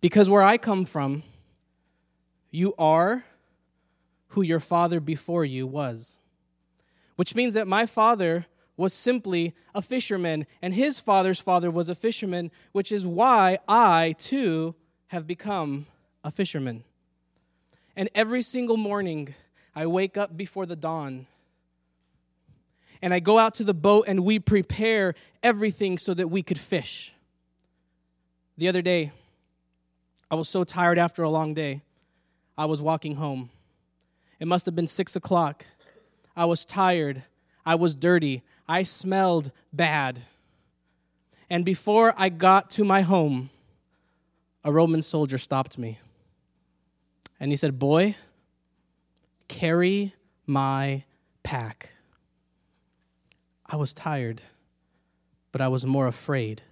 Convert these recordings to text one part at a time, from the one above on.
Because where I come from, you are who your father before you was. Which means that my father was simply a fisherman, and his father's father was a fisherman, which is why I too have become a fisherman. And every single morning, I wake up before the dawn and I go out to the boat and we prepare everything so that we could fish. The other day, I was so tired after a long day, I was walking home. It must have been six o'clock. I was tired. I was dirty. I smelled bad. And before I got to my home, a Roman soldier stopped me. And he said, Boy, carry my pack. I was tired, but I was more afraid.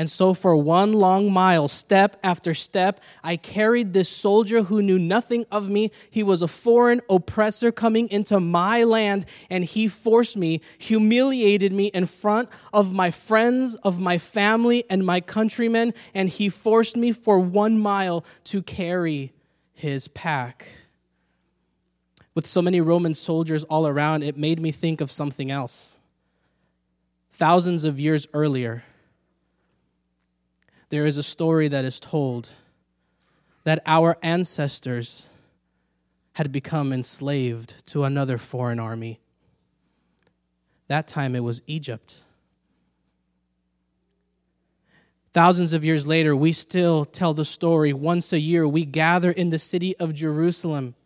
And so, for one long mile, step after step, I carried this soldier who knew nothing of me. He was a foreign oppressor coming into my land, and he forced me, humiliated me in front of my friends, of my family, and my countrymen, and he forced me for one mile to carry his pack. With so many Roman soldiers all around, it made me think of something else. Thousands of years earlier, there is a story that is told that our ancestors had become enslaved to another foreign army. That time it was Egypt. Thousands of years later, we still tell the story. Once a year, we gather in the city of Jerusalem.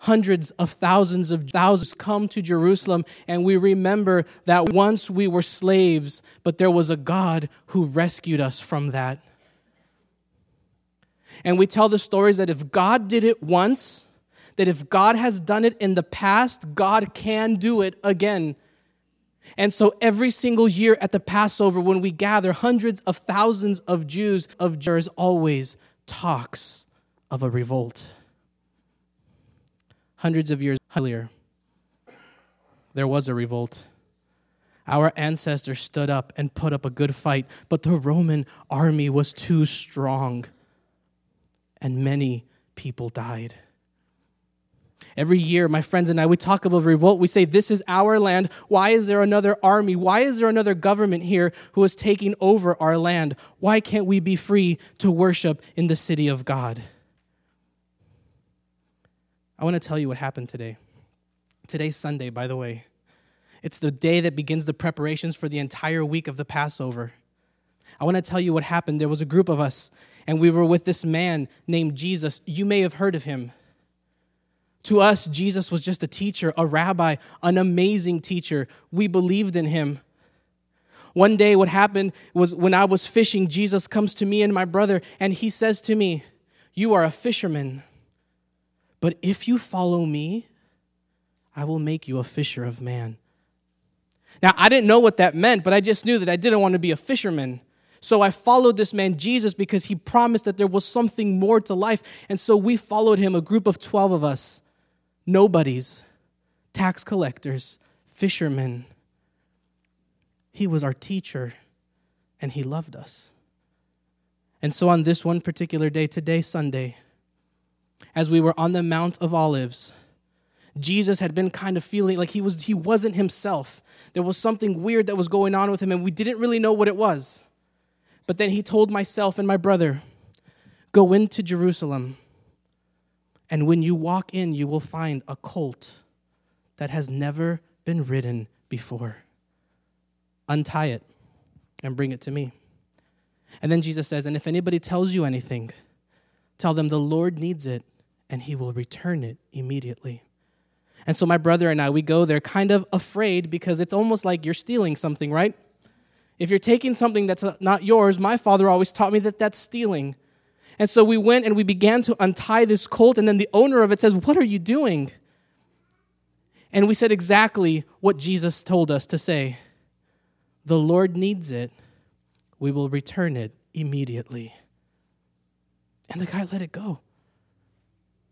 Hundreds of thousands of thousands come to Jerusalem, and we remember that once we were slaves, but there was a God who rescued us from that. And we tell the stories that if God did it once, that if God has done it in the past, God can do it again. And so every single year at the Passover, when we gather, hundreds of thousands of Jews, of Jews always talks of a revolt. Hundreds of years earlier, there was a revolt. Our ancestors stood up and put up a good fight, but the Roman army was too strong, and many people died. Every year, my friends and I, we talk about revolt. We say, This is our land. Why is there another army? Why is there another government here who is taking over our land? Why can't we be free to worship in the city of God? I want to tell you what happened today. Today's Sunday, by the way. It's the day that begins the preparations for the entire week of the Passover. I want to tell you what happened. There was a group of us, and we were with this man named Jesus. You may have heard of him. To us, Jesus was just a teacher, a rabbi, an amazing teacher. We believed in him. One day, what happened was when I was fishing, Jesus comes to me and my brother, and he says to me, You are a fisherman, but if you follow me, I will make you a fisher of man. Now, I didn't know what that meant, but I just knew that I didn't want to be a fisherman. So I followed this man, Jesus, because he promised that there was something more to life. And so we followed him, a group of 12 of us nobodies, tax collectors, fishermen. He was our teacher, and he loved us. And so on this one particular day, today, Sunday, as we were on the Mount of Olives, Jesus had been kind of feeling like he was he wasn't himself. There was something weird that was going on with him and we didn't really know what it was. But then he told myself and my brother, "Go into Jerusalem and when you walk in, you will find a colt that has never been ridden before. Untie it and bring it to me. And then Jesus says, And if anybody tells you anything, tell them the Lord needs it and he will return it immediately. And so my brother and I, we go there kind of afraid because it's almost like you're stealing something, right? If you're taking something that's not yours, my father always taught me that that's stealing. And so we went and we began to untie this colt, and then the owner of it says, What are you doing? And we said exactly what Jesus told us to say The Lord needs it, we will return it immediately. And the guy let it go.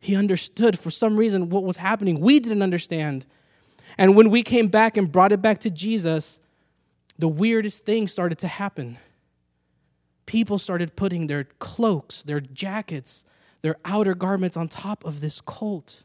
He understood for some reason what was happening. We didn't understand. And when we came back and brought it back to Jesus, the weirdest thing started to happen people started putting their cloaks, their jackets, their outer garments on top of this colt.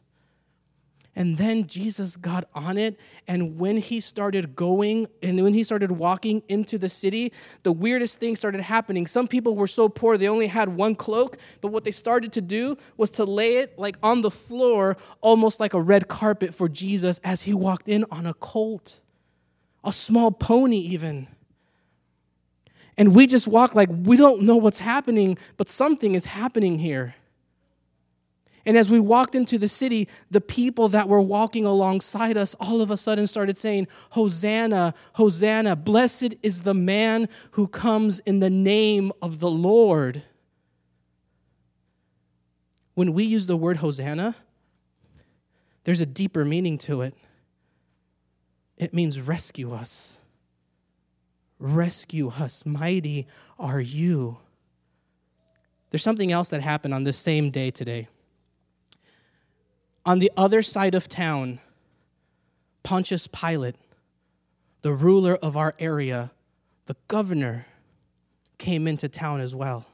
And then Jesus got on it. And when he started going and when he started walking into the city, the weirdest thing started happening. Some people were so poor they only had one cloak, but what they started to do was to lay it like on the floor, almost like a red carpet for Jesus as he walked in on a colt, a small pony, even. And we just walk like we don't know what's happening, but something is happening here. And as we walked into the city, the people that were walking alongside us all of a sudden started saying, Hosanna, Hosanna, blessed is the man who comes in the name of the Lord. When we use the word Hosanna, there's a deeper meaning to it. It means rescue us. Rescue us. Mighty are you. There's something else that happened on this same day today. On the other side of town, Pontius Pilate, the ruler of our area, the governor, came into town as well.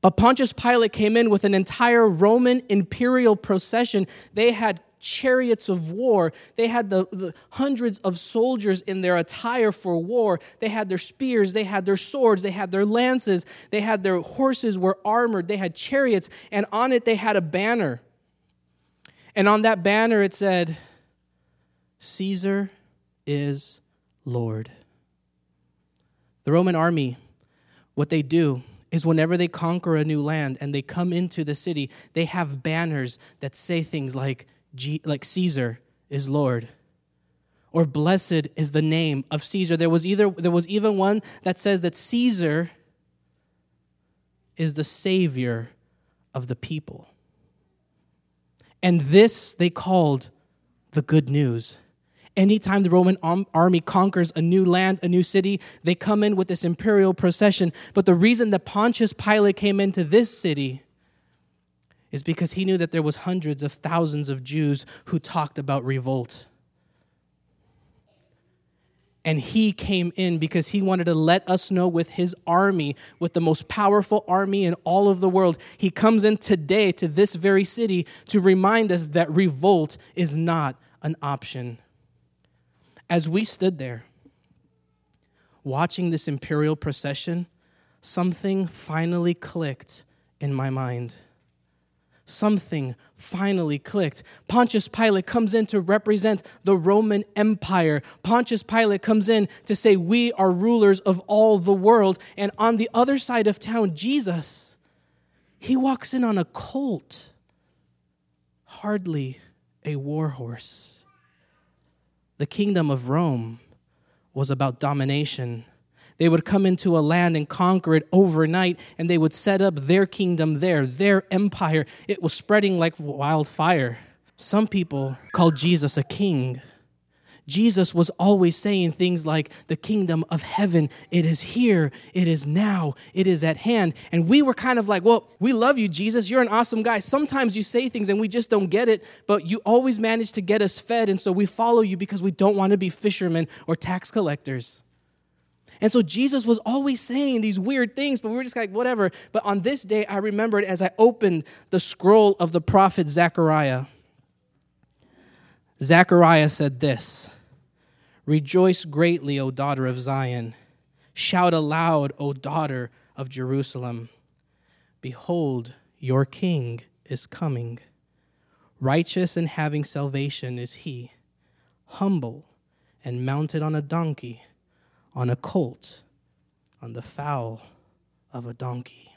But Pontius Pilate came in with an entire Roman imperial procession. They had chariots of war. They had the, the, hundreds of soldiers in their attire for war. They had their spears, they had their swords, they had their lances, they had their horses were armored, they had chariots, and on it they had a banner. And on that banner it said, Caesar is Lord. The Roman army, what they do is whenever they conquer a new land and they come into the city, they have banners that say things like, like Caesar is Lord or blessed is the name of Caesar. There was either there was even one that says that Caesar is the savior of the people. And this they called the good news. Anytime the Roman army conquers a new land, a new city, they come in with this imperial procession. But the reason that Pontius Pilate came into this city is because he knew that there was hundreds of thousands of Jews who talked about revolt. And he came in because he wanted to let us know with his army, with the most powerful army in all of the world. He comes in today to this very city to remind us that revolt is not an option. As we stood there watching this imperial procession, something finally clicked in my mind something finally clicked. Pontius Pilate comes in to represent the Roman Empire. Pontius Pilate comes in to say, We are rulers of all the world. And on the other side of town, Jesus, he walks in on a colt, hardly a war horse. The kingdom of Rome was about domination they would come into a land and conquer it overnight, and they would set up their kingdom there, their empire. It was spreading like wildfire. Some people called Jesus a king. Jesus was always saying things like, The kingdom of heaven, it is here, it is now, it is at hand. And we were kind of like, Well, we love you, Jesus. You're an awesome guy. Sometimes you say things and we just don't get it, but you always manage to get us fed. And so we follow you because we don't want to be fishermen or tax collectors. And so Jesus was always saying these weird things, but we were just like, whatever. But on this day, I remembered as I opened the scroll of the prophet Zechariah. Zechariah said this Rejoice greatly, O daughter of Zion. Shout aloud, O daughter of Jerusalem. Behold, your king is coming. Righteous and having salvation is he, humble and mounted on a donkey on a colt, on the foal of a donkey.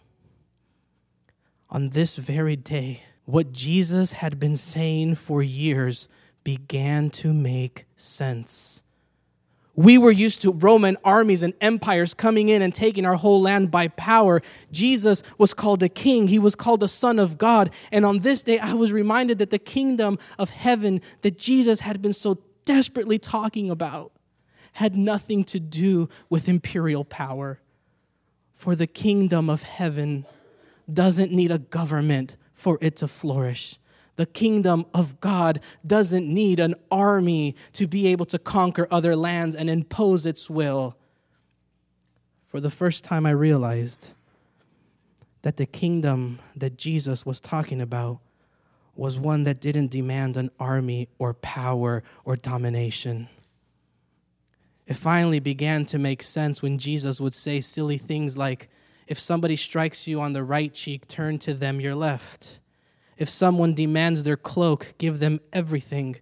On this very day, what Jesus had been saying for years began to make sense. We were used to Roman armies and empires coming in and taking our whole land by power. Jesus was called a king. He was called the son of God. And on this day, I was reminded that the kingdom of heaven that Jesus had been so desperately talking about had nothing to do with imperial power. For the kingdom of heaven doesn't need a government for it to flourish. The kingdom of God doesn't need an army to be able to conquer other lands and impose its will. for the first time, I realized that the kingdom that Jesus was talking about was one that didn't demand an army or power or domination. It finally began to make sense when Jesus would say silly things like, If somebody strikes you on the right cheek, turn to them your left. If someone demands their cloak, give them everything.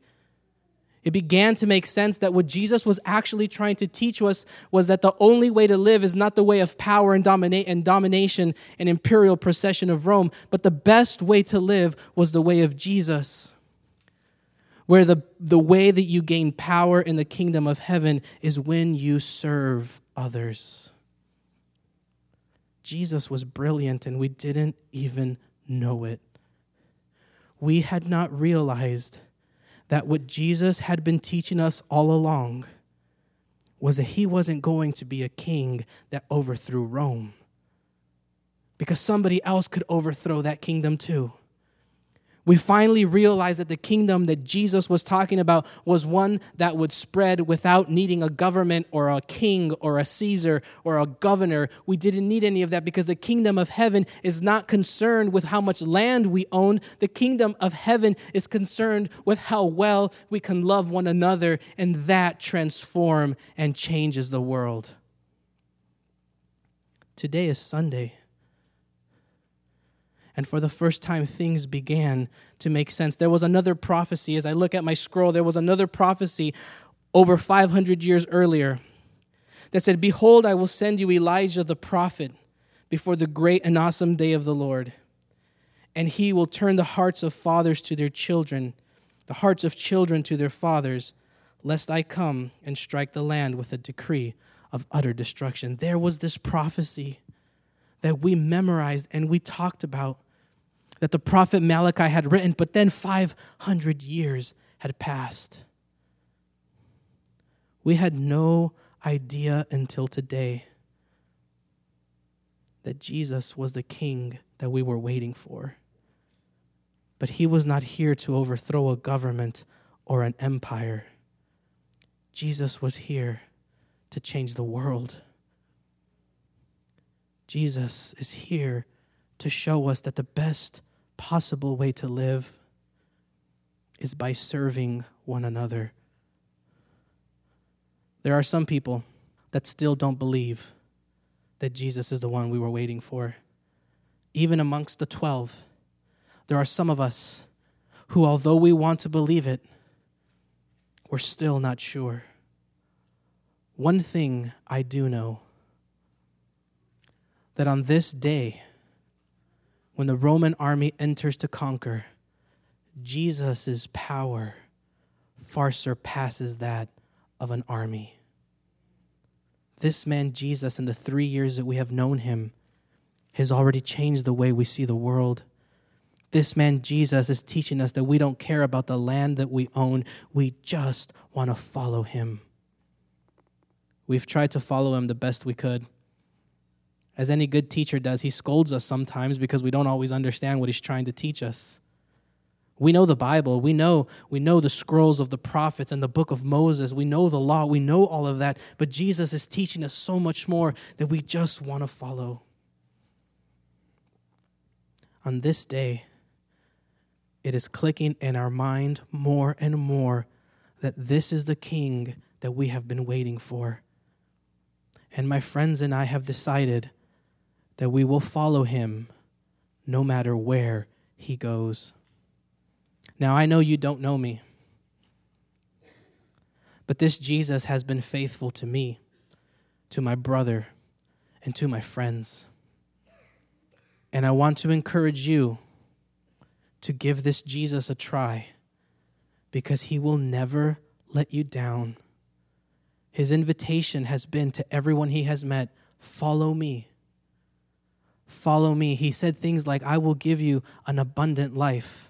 It began to make sense that what Jesus was actually trying to teach us was that the only way to live is not the way of power and, domina- and domination and imperial procession of Rome, but the best way to live was the way of Jesus. Where the, the way that you gain power in the kingdom of heaven is when you serve others. Jesus was brilliant and we didn't even know it. We had not realized that what Jesus had been teaching us all along was that he wasn't going to be a king that overthrew Rome. Because somebody else could overthrow that kingdom too we finally realized that the kingdom that Jesus was talking about was one that would spread without needing a government or a king or a Caesar or a governor. We didn't need any of that because the kingdom of heaven is not concerned with how much land we own. The kingdom of heaven is concerned with how well we can love one another, and that transform and changes the world. Today is Sunday. And for the first time, things began to make sense. There was another prophecy. As I look at my scroll, there was another prophecy over 500 years earlier that said, Behold, I will send you Elijah the prophet before the great and awesome day of the Lord. And he will turn the hearts of fathers to their children, the hearts of children to their fathers, lest I come and strike the land with a decree of utter destruction. There was this prophecy that we memorized and we talked about that the prophet Malachi had written, but then 500 years had passed. We had no idea until today that Jesus was the king that we were waiting for. But he was not here to overthrow a government or an empire. Jesus was here to change the world. Jesus is here to show us that the best possible way to live is by serving one another. There are some people that still don't believe that Jesus is the one we were waiting for. Even amongst the 12, there are some of us who, although we want to believe it, we're still not sure. One thing I do know that on this day, when the Roman army enters to conquer, Jesus' power far surpasses that of an army. This man, Jesus, in the three years that we have known him, has already changed the way we see the world. This man, Jesus, is teaching us that we don't care about the land that we own, we just want to follow him. We've tried to follow him the best we could as any good teacher does, he scolds us sometimes because we don't always understand what he's trying to teach us. We know the Bible. We know we know the scrolls of the prophets and the book of Moses. We know the law. We know all of that, but Jesus is teaching us so much more that we just want to follow. On this day, it is clicking in our mind more and more that this is the king that we have been waiting for. And my friends and I have decided that we will follow him no matter where he goes. Now, I know you don't know me, but this Jesus has been faithful to me, to my brother, and to my friends. And I want to encourage you to give this Jesus a try because he will never let you down. His invitation has been to everyone he has met follow me. Follow me. He said things like, I will give you an abundant life.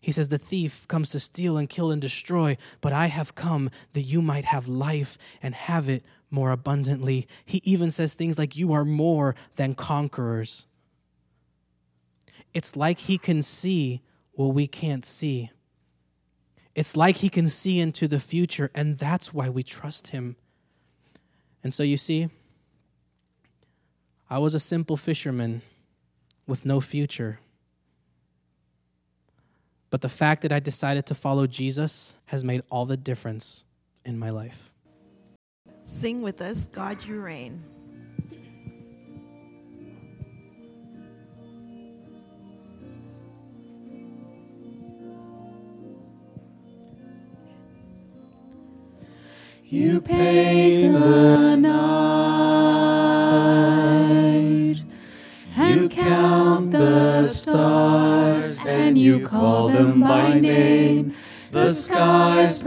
He says, The thief comes to steal and kill and destroy, but I have come that you might have life and have it more abundantly. He even says things like, You are more than conquerors. It's like he can see what we can't see. It's like he can see into the future, and that's why we trust him. And so you see, I was a simple fisherman with no future. But the fact that I decided to follow Jesus has made all the difference in my life. Sing with us, God, you reign. You paint the night you call them by name. The skies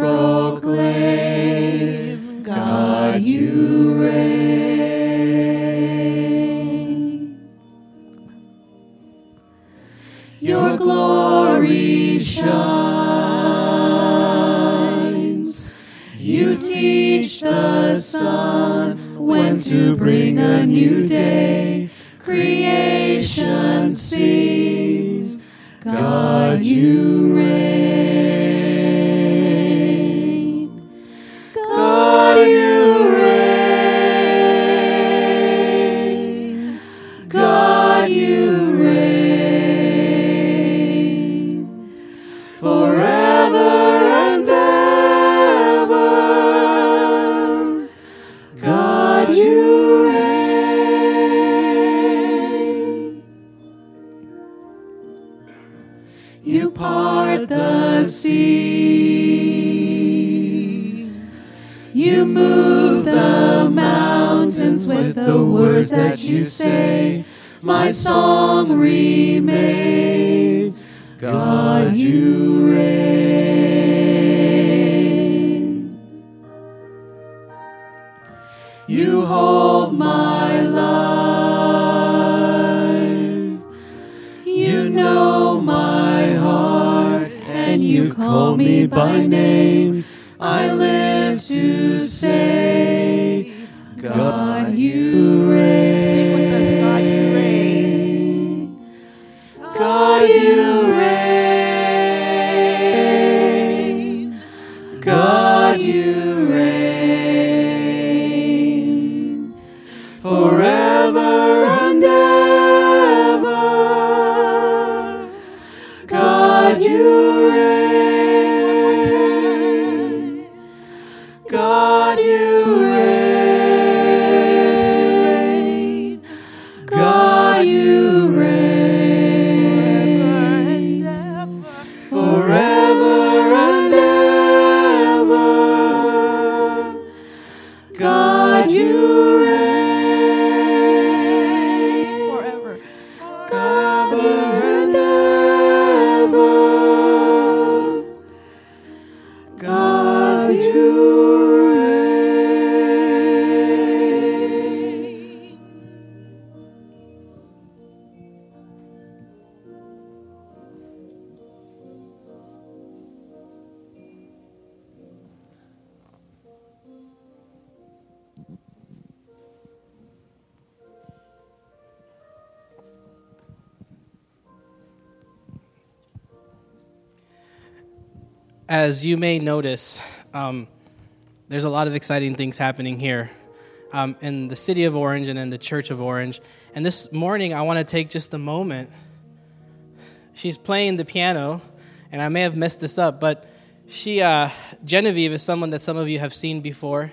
Forever and ever. God, you reign. You part the seas. You move the mountains with the words that you say. My song remains. God, As you may notice, um, there's a lot of exciting things happening here um, in the city of Orange and in the church of Orange. And this morning, I want to take just a moment. She's playing the piano, and I may have messed this up, but she, uh, Genevieve, is someone that some of you have seen before.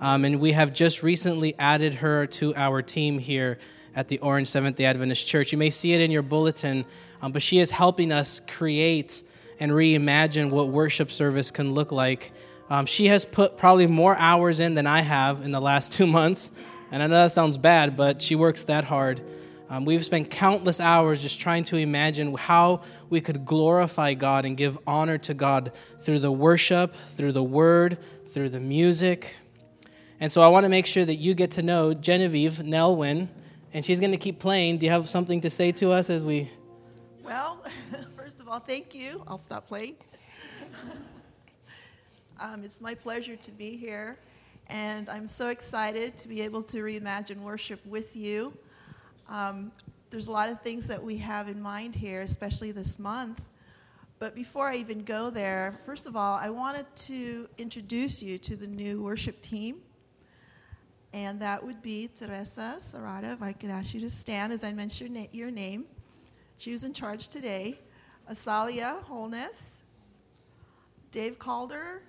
Um, and we have just recently added her to our team here at the Orange Seventh day Adventist Church. You may see it in your bulletin, um, but she is helping us create and reimagine what worship service can look like. Um, she has put probably more hours in than I have in the last two months. And I know that sounds bad, but she works that hard. Um, we've spent countless hours just trying to imagine how we could glorify God and give honor to God through the worship, through the word, through the music. And so I want to make sure that you get to know Genevieve Nelwyn, and she's going to keep playing. Do you have something to say to us as we? Well, of all, thank you. I'll stop playing. um, it's my pleasure to be here, and I'm so excited to be able to reimagine worship with you. Um, there's a lot of things that we have in mind here, especially this month. But before I even go there, first of all, I wanted to introduce you to the new worship team. And that would be Teresa Serrata, if I could ask you to stand as I mention your name. She was in charge today. Asalia Holness, Dave Calder.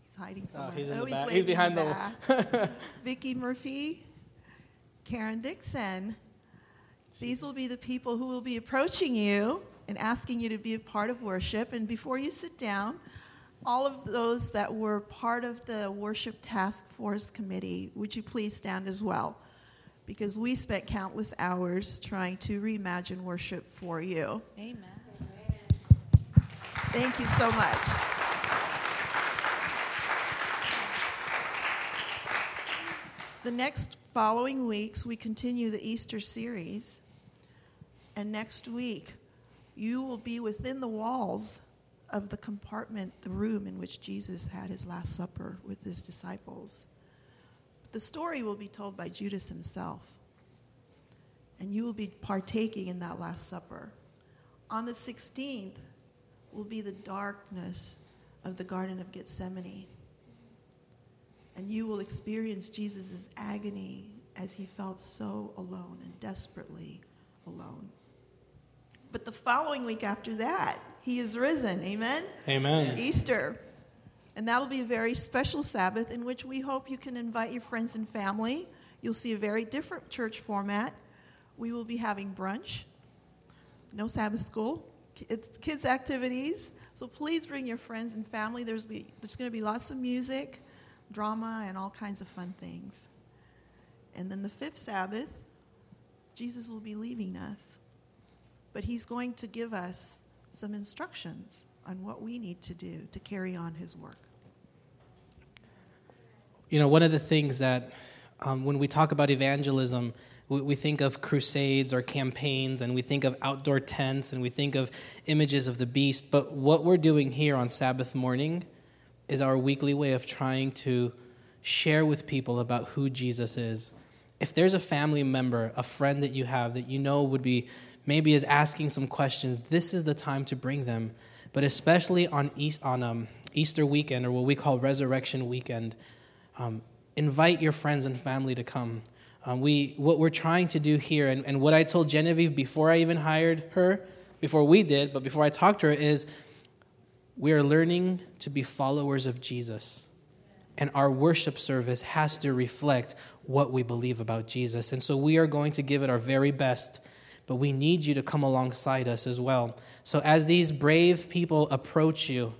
He's hiding ah, somewhere. he's in the oh, he's, back. He's behind the the- back. Vicky Murphy, Karen Dixon. These will be the people who will be approaching you and asking you to be a part of worship. And before you sit down, all of those that were part of the worship task force committee, would you please stand as well? Because we spent countless hours trying to reimagine worship for you. Amen. Thank you so much. The next following weeks, we continue the Easter series. And next week, you will be within the walls of the compartment, the room in which Jesus had his Last Supper with his disciples. The story will be told by Judas himself. And you will be partaking in that Last Supper. On the 16th will be the darkness of the Garden of Gethsemane. And you will experience Jesus' agony as he felt so alone and desperately alone. But the following week after that, he is risen. Amen? Amen. Easter. And that'll be a very special Sabbath in which we hope you can invite your friends and family. You'll see a very different church format. We will be having brunch, no Sabbath school, it's kids' activities. So please bring your friends and family. There's, be, there's going to be lots of music, drama, and all kinds of fun things. And then the fifth Sabbath, Jesus will be leaving us. But he's going to give us some instructions on what we need to do to carry on his work. You know, one of the things that um, when we talk about evangelism, we, we think of crusades or campaigns, and we think of outdoor tents, and we think of images of the beast. But what we're doing here on Sabbath morning is our weekly way of trying to share with people about who Jesus is. If there's a family member, a friend that you have that you know would be maybe is asking some questions, this is the time to bring them. But especially on, East, on um, Easter weekend, or what we call Resurrection weekend, um, invite your friends and family to come. Um, we, what we're trying to do here, and, and what I told Genevieve before I even hired her, before we did, but before I talked to her, is we are learning to be followers of Jesus. And our worship service has to reflect what we believe about Jesus. And so we are going to give it our very best, but we need you to come alongside us as well. So as these brave people approach you,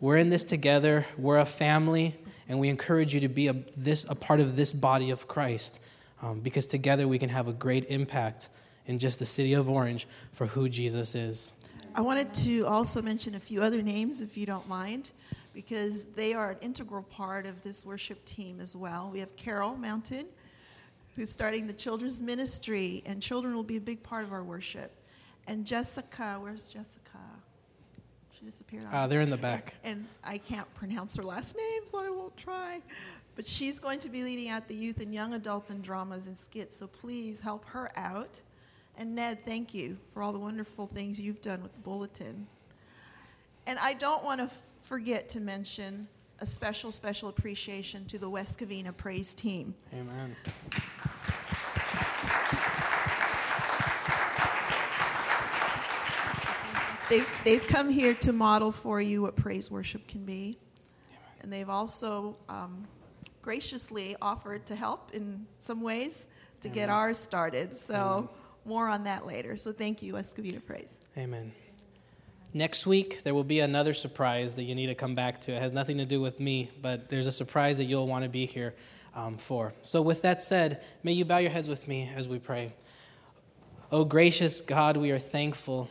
we're in this together, we're a family, and we encourage you to be a, this, a part of this body of Christ um, because together we can have a great impact in just the city of Orange for who Jesus is. I wanted to also mention a few other names, if you don't mind, because they are an integral part of this worship team as well. We have Carol Mountain, who's starting the children's ministry, and children will be a big part of our worship. And Jessica, where's Jessica? She disappeared. Uh, they're in the back. and I can't pronounce her last name, so I won't try. But she's going to be leading out the youth and young adults in dramas and skits, so please help her out. And Ned, thank you for all the wonderful things you've done with the bulletin. And I don't want to forget to mention a special, special appreciation to the West Covina Praise Team. Amen. They've, they've come here to model for you what praise worship can be. And they've also um, graciously offered to help in some ways to get ours started. So, more on that later. So, thank you, West Covina Praise. Amen. Next week, there will be another surprise that you need to come back to. It has nothing to do with me, but there's a surprise that you'll want to be here um, for. So, with that said, may you bow your heads with me as we pray. Oh, gracious God, we are thankful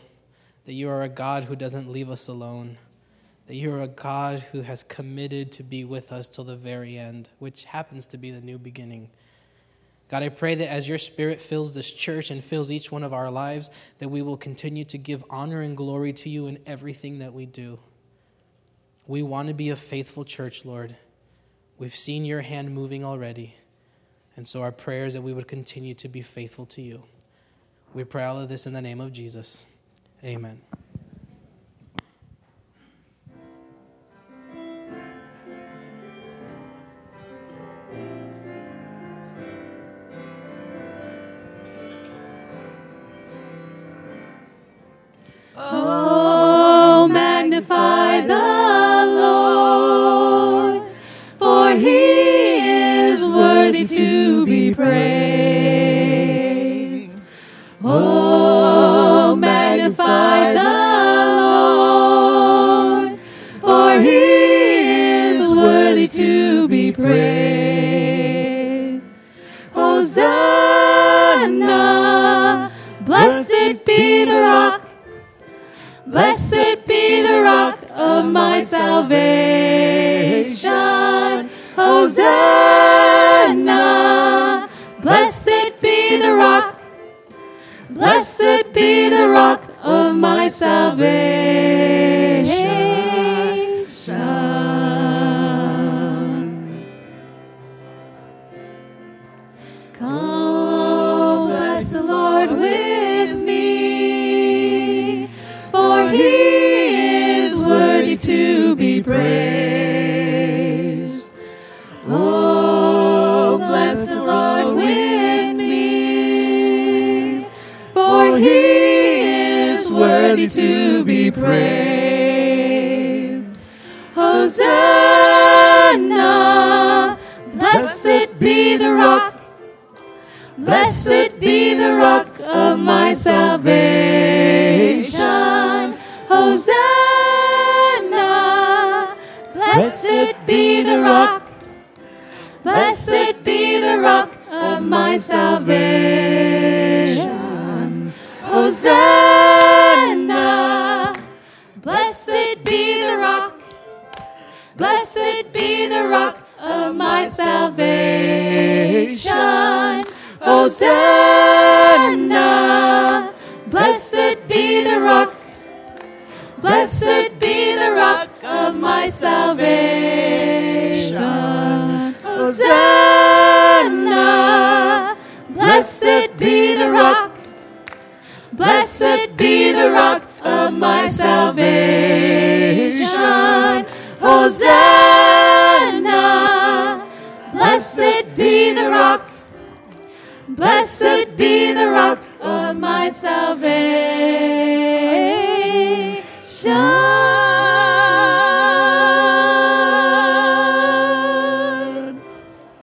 that you are a God who doesn't leave us alone, that you are a God who has committed to be with us till the very end, which happens to be the new beginning. God, I pray that as your spirit fills this church and fills each one of our lives, that we will continue to give honor and glory to you in everything that we do. We want to be a faithful church, Lord. We've seen your hand moving already. And so our prayer is that we would continue to be faithful to you. We pray all of this in the name of Jesus. Amen. Come, bless the Lord with me, for he is worthy to be praised. Oh, bless the Lord with me, for he is worthy to be praised. Blessed be the rock of my salvation. Hosanna. Blessed be the rock. Blessed be the rock of my salvation. Hosanna. Blessed be the rock. Blessed be the rock of my salvation. Hosanna. Blessed be the rock. Blessed be the rock of my salvation.